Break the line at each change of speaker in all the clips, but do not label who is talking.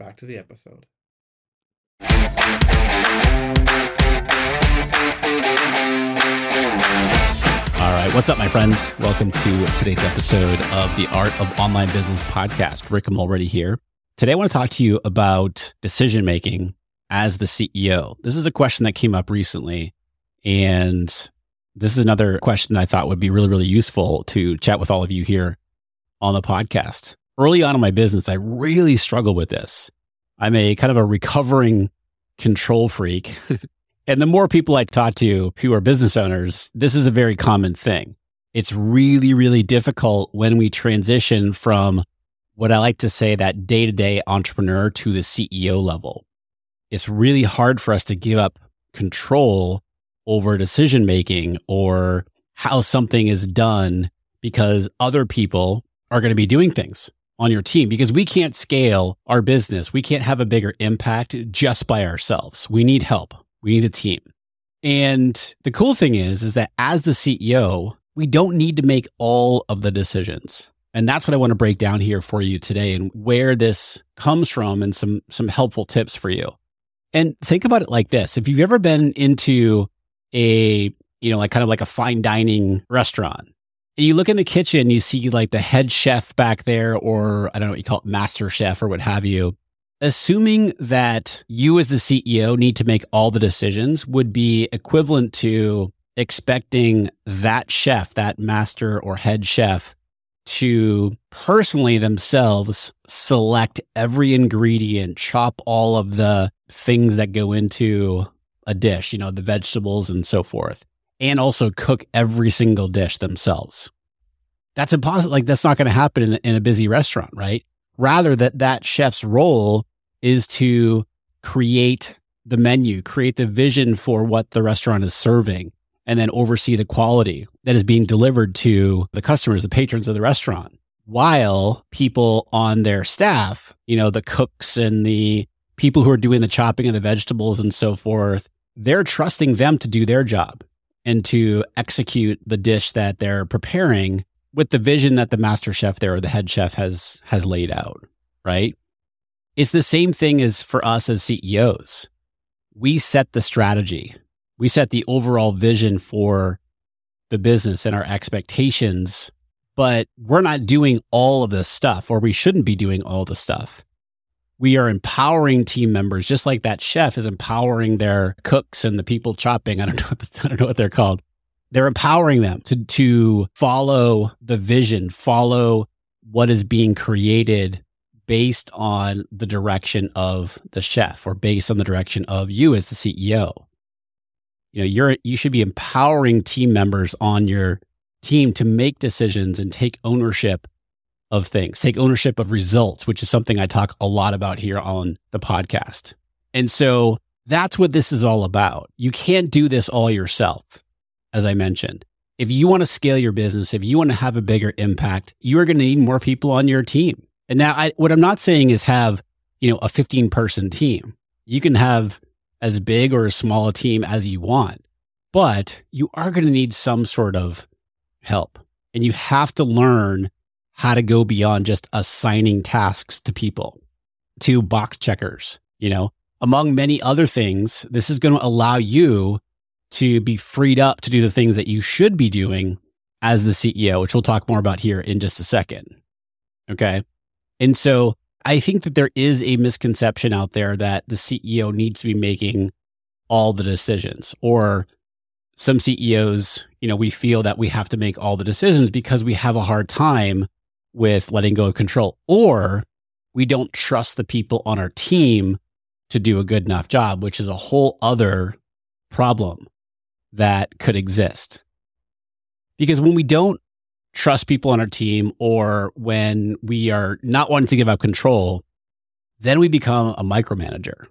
Back to the episode.
All right. What's up, my friends? Welcome to today's episode of the Art of Online Business podcast. Rick Mulready here. Today, I want to talk to you about decision making as the CEO. This is a question that came up recently. And this is another question I thought would be really, really useful to chat with all of you here on the podcast. Early on in my business, I really struggled with this. I'm a kind of a recovering control freak. And the more people I talk to who are business owners, this is a very common thing. It's really, really difficult when we transition from what I like to say that day to day entrepreneur to the CEO level. It's really hard for us to give up control over decision making or how something is done because other people are going to be doing things on your team because we can't scale our business. We can't have a bigger impact just by ourselves. We need help. We need a team. And the cool thing is, is that as the CEO, we don't need to make all of the decisions. And that's what I want to break down here for you today and where this comes from and some, some helpful tips for you. And think about it like this. If you've ever been into a, you know, like kind of like a fine dining restaurant you look in the kitchen, you see like the head chef back there, or I don't know what you call it, master chef or what have you. Assuming that you as the CEO need to make all the decisions would be equivalent to expecting that chef, that master or head chef to personally themselves select every ingredient, chop all of the things that go into a dish, you know, the vegetables and so forth, and also cook every single dish themselves. That's impossible. Like that's not going to happen in, in a busy restaurant, right? Rather that that chef's role is to create the menu, create the vision for what the restaurant is serving, and then oversee the quality that is being delivered to the customers, the patrons of the restaurant. While people on their staff, you know, the cooks and the people who are doing the chopping of the vegetables and so forth, they're trusting them to do their job and to execute the dish that they're preparing with the vision that the master chef there or the head chef has has laid out, right? It's the same thing as for us as CEOs. We set the strategy, we set the overall vision for the business and our expectations, but we're not doing all of this stuff, or we shouldn't be doing all the stuff. We are empowering team members, just like that chef is empowering their cooks and the people chopping. I don't know what, the, I don't know what they're called. They're empowering them to, to follow the vision, follow what is being created based on the direction of the chef or based on the direction of you as the CEO. You know, you're you should be empowering team members on your team to make decisions and take ownership of things, take ownership of results, which is something I talk a lot about here on the podcast. And so that's what this is all about. You can't do this all yourself, as I mentioned. If you want to scale your business, if you want to have a bigger impact, you are going to need more people on your team. And now I, what I'm not saying is have, you know, a 15 person team. You can have as big or as small a team as you want. but you are going to need some sort of help. And you have to learn how to go beyond just assigning tasks to people, to box checkers, you know, among many other things. This is going to allow you to be freed up to do the things that you should be doing as the CEO, which we'll talk more about here in just a second. Okay. And so I think that there is a misconception out there that the CEO needs to be making all the decisions or some CEOs, you know, we feel that we have to make all the decisions because we have a hard time with letting go of control, or we don't trust the people on our team to do a good enough job, which is a whole other problem that could exist. Because when we don't trust people on our team or when we are not wanting to give up control, then we become a micromanager.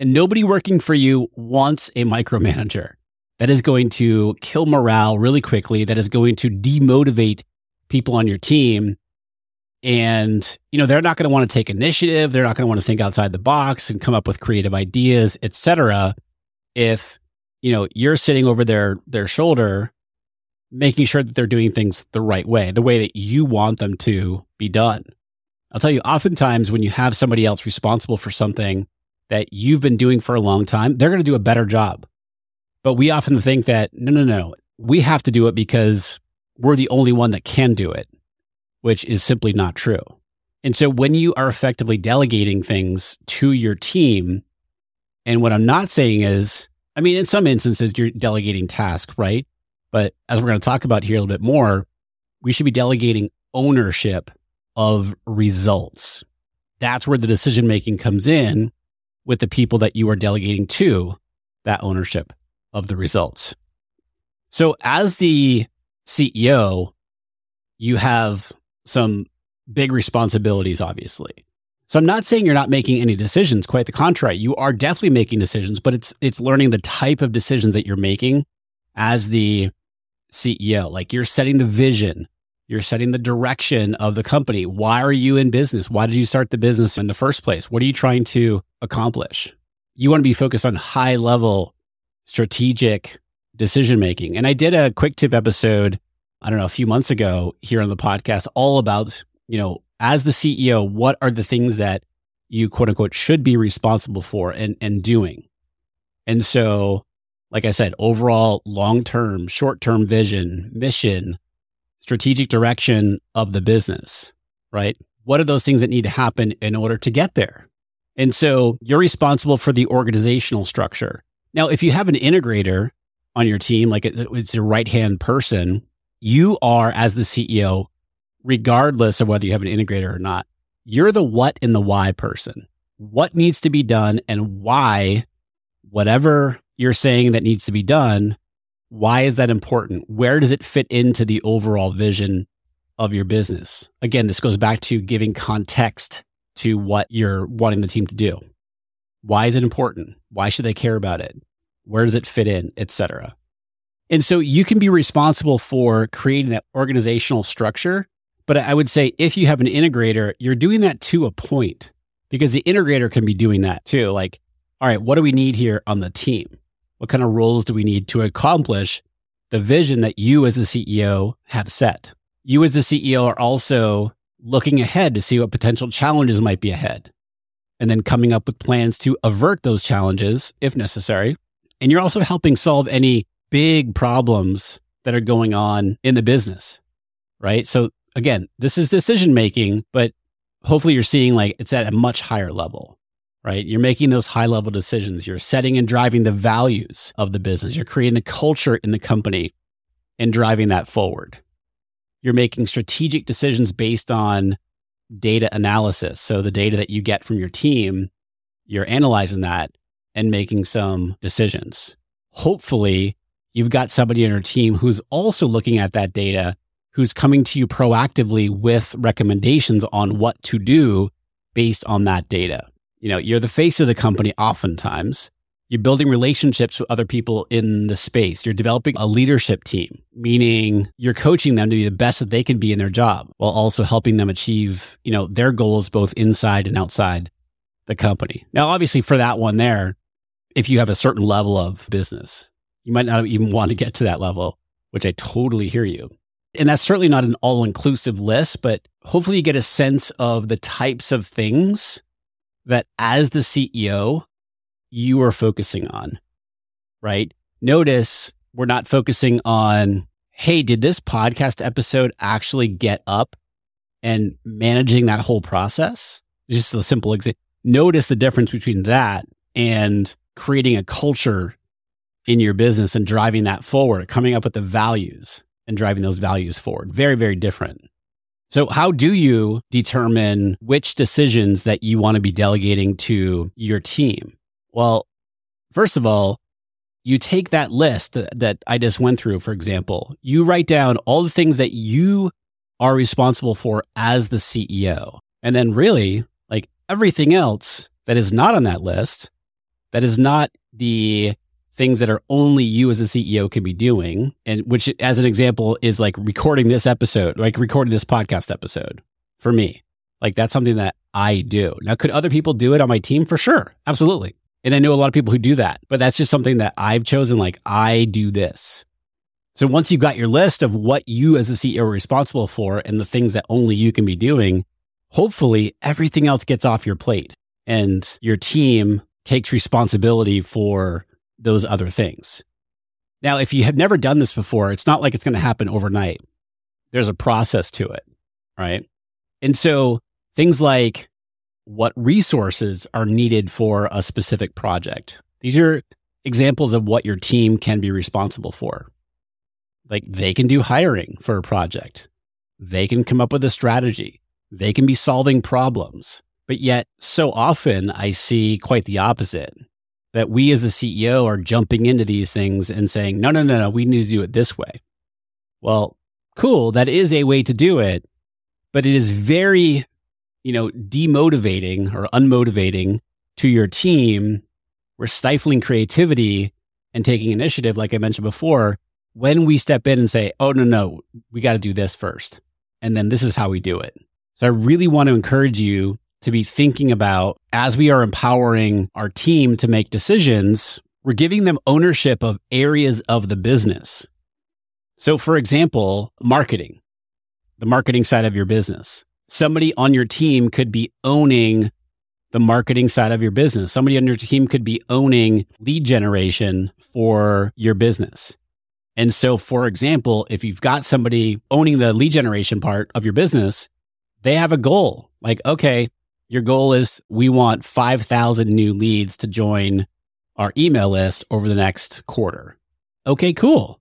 And nobody working for you wants a micromanager that is going to kill morale really quickly, that is going to demotivate people on your team. And, you know, they're not going to want to take initiative. They're not going to want to think outside the box and come up with creative ideas, etc. If, you know, you're sitting over their their shoulder, making sure that they're doing things the right way, the way that you want them to be done. I'll tell you, oftentimes when you have somebody else responsible for something that you've been doing for a long time, they're going to do a better job but we often think that, no, no, no, we have to do it because we're the only one that can do it, which is simply not true. And so when you are effectively delegating things to your team, and what I'm not saying is, I mean, in some instances, you're delegating tasks, right? But as we're going to talk about here a little bit more, we should be delegating ownership of results. That's where the decision making comes in with the people that you are delegating to that ownership of the results. So, as the CEO, you have some big responsibilities, obviously. So I'm not saying you're not making any decisions. Quite the contrary, you are definitely making decisions, but it's it's learning the type of decisions that you're making as the CEO. Like you're setting the vision, you're setting the direction of the company. Why are you in business? Why did you start the business in the first place? What are you trying to accomplish? You want to be focused on high level strategic decision making. And I did a quick tip episode, I don't know, a few months ago here on the podcast, all about, you know, as the CEO, what are the things that you quote unquote should be responsible for and, and doing? And so, like I said, overall long term, short term vision, mission, strategic direction of the business, right? What are those things that need to happen in order to get there? And so you're responsible for the organizational structure. Now, if you have an integrator on your team, like it's your right hand person, you are, as the CEO, regardless of whether you have an integrator or not, you're the what and the why person. What needs to be done and why, whatever you're saying that needs to be done, why is that important? Where does it fit into the overall vision of your business? Again, this goes back to giving context to what you're wanting the team to do. Why is it important? Why should they care about it? Where does it fit in, etc. And so you can be responsible for creating that organizational structure. But I would say if you have an integrator, you're doing that to a point because the integrator can be doing that too. Like, all right, what do we need here on the team? What kind of roles do we need to accomplish the vision that you as the CEO have set? You as the CEO are also looking ahead to see what potential challenges might be ahead and then coming up with plans to avert those challenges if necessary. And you're also helping solve any big problems that are going on in the business, right? So again, this is decision making, but hopefully you're seeing like it's at a much higher level, right? You're making those high level decisions. You're setting and driving the values of the business. You're creating the culture in the company and driving that forward. You're making strategic decisions based on data analysis. So the data that you get from your team, you're analyzing that and making some decisions. Hopefully, you've got somebody on your team who's also looking at that data, who's coming to you proactively with recommendations on what to do based on that data. You know, you're the face of the company oftentimes. You're building relationships with other people in the space. You're developing a leadership team, meaning you're coaching them to be the best that they can be in their job while also helping them achieve, you know, their goals both inside and outside the company. Now, obviously for that one there, if you have a certain level of business, You might not even want to get to that level, which I totally hear you. And that's certainly not an all inclusive list, but hopefully you get a sense of the types of things that as the CEO, you are focusing on, right? Notice we're not focusing on, hey, did this podcast episode actually get up and managing that whole process? Just a simple example. Notice the difference between that and creating a culture in your business and driving that forward, coming up with the values and driving those values forward. Very, very different. So, how do you determine which decisions that you want to be delegating to your team? Well, first of all, you take that list that I just went through, for example, you write down all the things that you are responsible for as the CEO. And then, really, like everything else that is not on that list, that is not the things that are only you as a CEO can be doing. And which, as an example, is like recording this episode, like recording this podcast episode for me. Like that's something that I do. Now, could other people do it on my team? For sure. Absolutely. And I know a lot of people who do that, but that's just something that I've chosen. Like I do this. So once you've got your list of what you as a CEO are responsible for and the things that only you can be doing, hopefully everything else gets off your plate and your team takes responsibility for those other things. Now, if you have never done this before, it's not like it's going to happen overnight. There's a process to it, right? And so things like what resources are needed for a specific project. These are examples of what your team can be responsible for. Like they can do hiring for a project. They can come up with a strategy. They can be solving problems. But yet, so often I see quite the opposite that we as the CEO are jumping into these things and saying, no, no, no, no, we need to do it this way. Well, cool. That is a way to do it, but it is very, you know, demotivating or unmotivating to your team. We're stifling creativity and taking initiative, like I mentioned before, when we step in and say, oh, no, no, we got to do this first. And then this is how we do it. So I really want to encourage you to be thinking about as we are empowering our team to make decisions, we're giving them ownership of areas of the business. So, for example, marketing, the marketing side of your business. Somebody on your team could be owning the marketing side of your business. Somebody on your team could be owning lead generation for your business. And so, for example, if you've got somebody owning the lead generation part of your business, they have a goal like, okay, your goal is we want 5,000 new leads to join our email list over the next quarter. Okay, cool.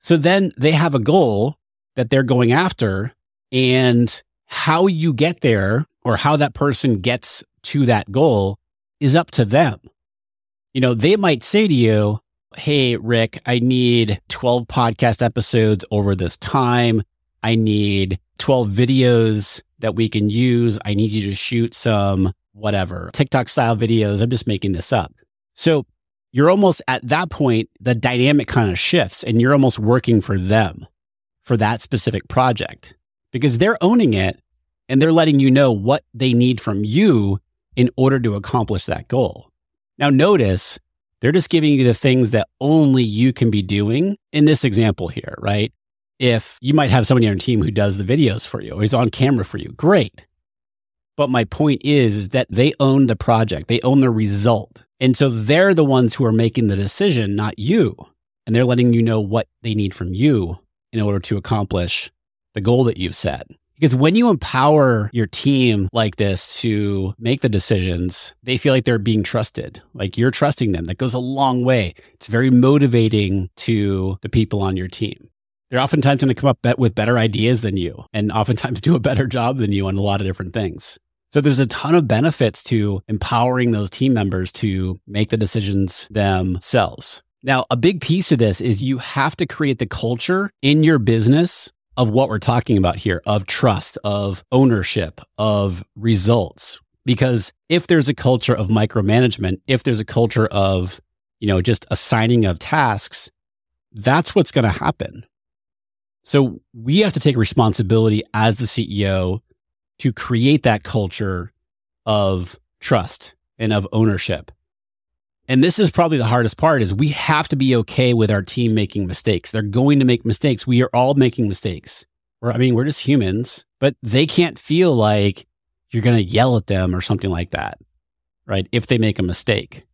So then they have a goal that they're going after and how you get there or how that person gets to that goal is up to them. You know, they might say to you, Hey, Rick, I need 12 podcast episodes over this time. I need 12 videos that we can use. I need you to shoot some whatever TikTok style videos. I'm just making this up. So you're almost at that point, the dynamic kind of shifts and you're almost working for them for that specific project because they're owning it and they're letting you know what they need from you in order to accomplish that goal. Now, notice they're just giving you the things that only you can be doing in this example here, right? If you might have somebody on your team who does the videos for you or is on camera for you, great. But my point is, is that they own the project, they own the result. And so they're the ones who are making the decision, not you. And they're letting you know what they need from you in order to accomplish the goal that you've set. Because when you empower your team like this to make the decisions, they feel like they're being trusted. Like you're trusting them. That goes a long way. It's very motivating to the people on your team they're oftentimes going to come up with better ideas than you and oftentimes do a better job than you on a lot of different things. So there's a ton of benefits to empowering those team members to make the decisions themselves. Now, a big piece of this is you have to create the culture in your business of what we're talking about here of trust, of ownership, of results. Because if there's a culture of micromanagement, if there's a culture of, you know, just assigning of tasks, that's what's going to happen. So we have to take responsibility as the CEO to create that culture of trust and of ownership. And this is probably the hardest part is we have to be okay with our team making mistakes. They're going to make mistakes. We are all making mistakes. We're, I mean, we're just humans, but they can't feel like you're going to yell at them or something like that, right? If they make a mistake.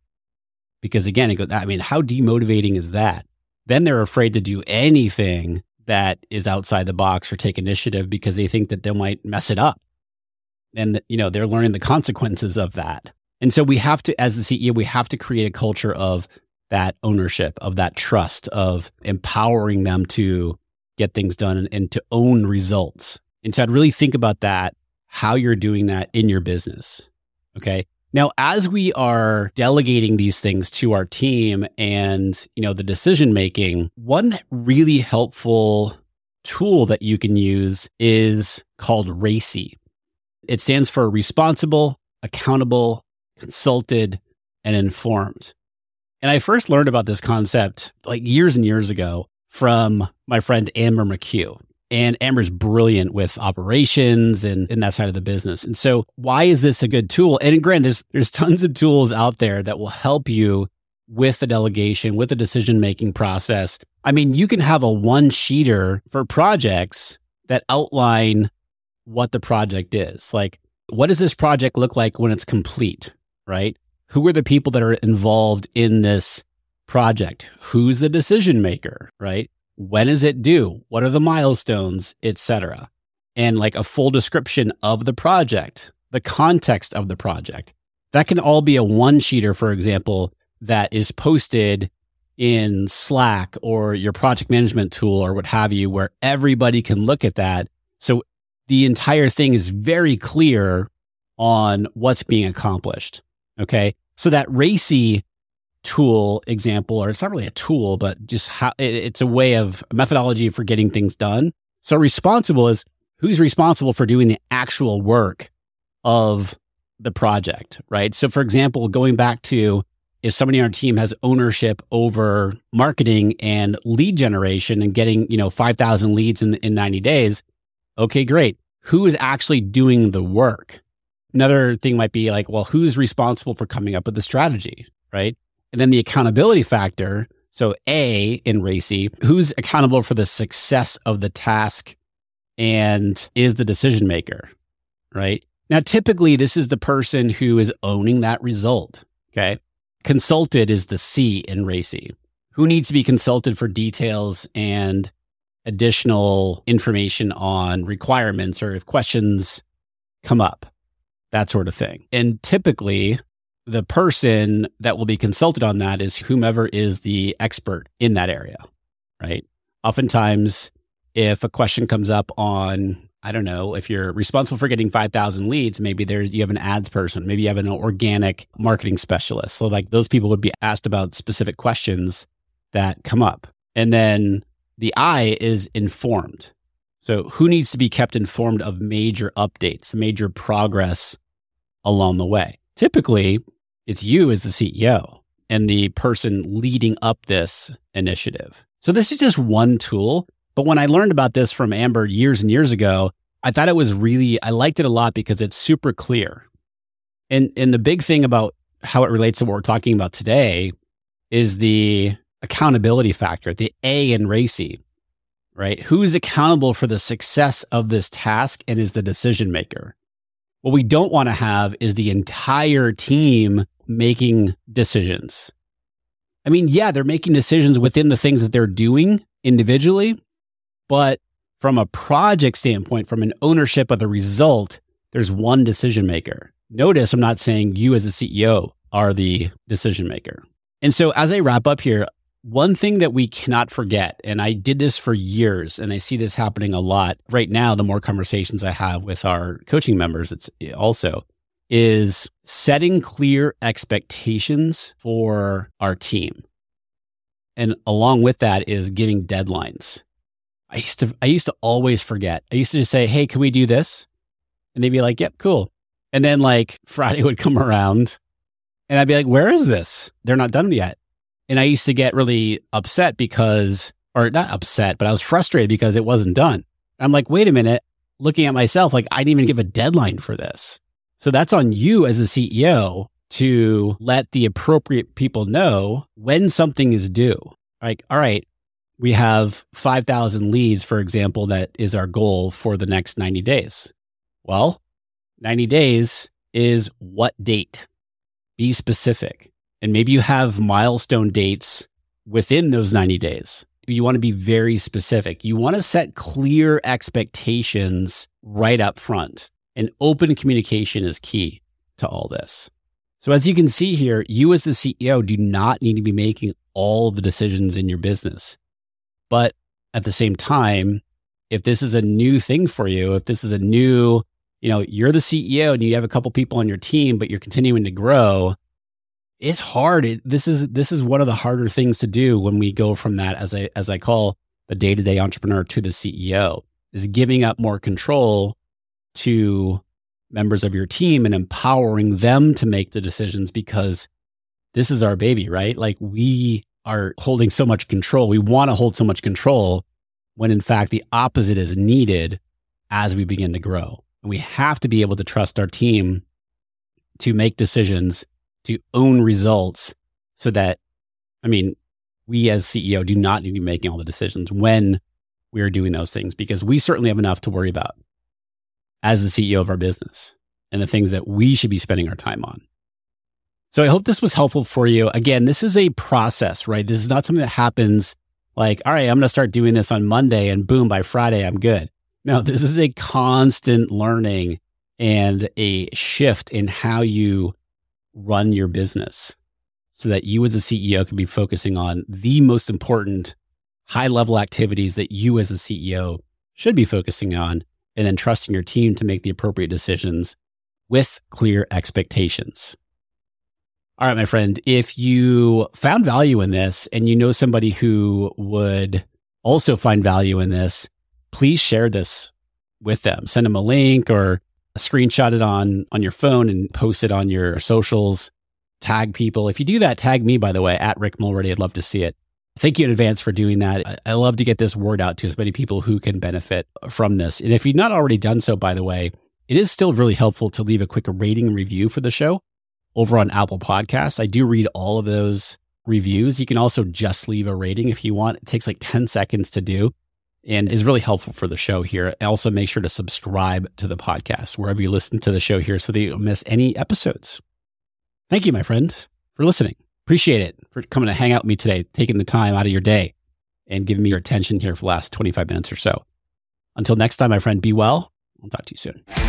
Because again, it goes, I mean, how demotivating is that? Then they're afraid to do anything that is outside the box or take initiative because they think that they might mess it up. And, you know, they're learning the consequences of that. And so we have to, as the CEO, we have to create a culture of that ownership, of that trust, of empowering them to get things done and, and to own results. And so I'd really think about that, how you're doing that in your business. Okay. Now, as we are delegating these things to our team and, you know, the decision making, one really helpful tool that you can use is called RACI. It stands for responsible, accountable, consulted, and informed. And I first learned about this concept like years and years ago from my friend Amber McCue. And Amber's brilliant with operations and in that side of the business. And so why is this a good tool? And granted, there's there's tons of tools out there that will help you with the delegation, with the decision making process. I mean, you can have a one sheeter for projects that outline what the project is. Like, what does this project look like when it's complete? right? Who are the people that are involved in this project? Who's the decision maker, right? When is it due? What are the milestones, etc. And like a full description of the project, the context of the project. That can all be a one sheeter, for example, that is posted in Slack or your project management tool or what have you, where everybody can look at that. So the entire thing is very clear on what's being accomplished. Okay. So that RACI tool example, or it's not really a tool, but just how it's a way of methodology for getting things done. So responsible is who's responsible for doing the actual work of the project, right? So for example, going back to if somebody on our team has ownership over marketing and lead generation and getting, you know, 5,000 leads in, in 90 days, okay, great. Who is actually doing the work? Another thing might be like, well, who's responsible for coming up with the strategy, right? And then the accountability factor. So A in RACI, who's accountable for the success of the task and is the decision maker, right? Now, typically this is the person who is owning that result. Okay. Consulted is the C in RACI. Who needs to be consulted for details and additional information on requirements or if questions come up? that sort of thing. And typically, the person that will be consulted on that is whomever is the expert in that area, right? Oftentimes, if a question comes up on, I don't know, if you're responsible for getting 5,000 leads, maybe there you have an ads person, maybe you have an organic marketing specialist. So, like those people would be asked about specific questions that come up. And then the I is informed. So, who needs to be kept informed of major updates, major progress along the way? Typically, it's you as the CEO and the person leading up this initiative. So, this is just one tool. But when I learned about this from Amber years and years ago, I thought it was really, I liked it a lot because it's super clear. And, and the big thing about how it relates to what we're talking about today is the accountability factor, the A in RACI right? Who's accountable for the success of this task and is the decision maker? What we don't want to have is the entire team making decisions. I mean, yeah, they're making decisions within the things that they're doing individually, but from a project standpoint, from an ownership of the result, there's one decision maker. Notice I'm not saying you as the CEO are the decision maker. And so as I wrap up here, one thing that we cannot forget, and I did this for years, and I see this happening a lot right now, the more conversations I have with our coaching members, it's also is setting clear expectations for our team. And along with that is giving deadlines. I used to I used to always forget. I used to just say, "Hey, can we do this?" And they'd be like, "Yep, cool." And then like Friday would come around and I'd be like, "Where is this? They're not done yet." And I used to get really upset because, or not upset, but I was frustrated because it wasn't done. I'm like, wait a minute, looking at myself, like I didn't even give a deadline for this. So that's on you as the CEO to let the appropriate people know when something is due. Like, all right, we have 5,000 leads, for example, that is our goal for the next 90 days. Well, 90 days is what date? Be specific. And maybe you have milestone dates within those 90 days. You want to be very specific. You want to set clear expectations right up front. And open communication is key to all this. So, as you can see here, you as the CEO do not need to be making all the decisions in your business. But at the same time, if this is a new thing for you, if this is a new, you know, you're the CEO and you have a couple people on your team, but you're continuing to grow, it's hard. It, this is this is one of the harder things to do when we go from that as I as I call the day to day entrepreneur to the CEO is giving up more control to members of your team and empowering them to make the decisions because this is our baby, right? Like we are holding so much control. We want to hold so much control when in fact the opposite is needed as we begin to grow. And we have to be able to trust our team to make decisions, to own results so that, I mean, we as CEO do not need to be making all the decisions when we are doing those things because we certainly have enough to worry about as the CEO of our business and the things that we should be spending our time on. So I hope this was helpful for you. Again, this is a process, right? This is not something that happens like, all right, I'm going to start doing this on Monday and boom, by Friday, I'm good. No, this is a constant learning and a shift in how you run your business so that you as a CEO can be focusing on the most important high level activities that you as a CEO should be focusing on and then trusting your team to make the appropriate decisions with clear expectations. All right, my friend, if you found value in this and you know somebody who would also find value in this, please share this with them. Send them a link or screenshot it on on your phone and post it on your socials. Tag people. If you do that, tag me, by the way, at Rick Mulready. I'd love to see it. Thank you in advance for doing that. I, love to get this word out to as many people who can benefit from this. And if you've not already done so, by the way, it is still really helpful to leave a quick rating review for the show over on Apple Podcasts. I do read all of those reviews. You can also just leave a rating if you want. It takes like 10 seconds to do and is really helpful for the show here. Also, make sure to subscribe to the podcast wherever you listen to the show here so that you don't miss any episodes. Thank you, my friend, for listening. Appreciate it for coming to hang out with me today, taking the time out of your day and giving me your attention here for the last 25 minutes or so. Until next time, my friend, be well. I'll talk to you soon.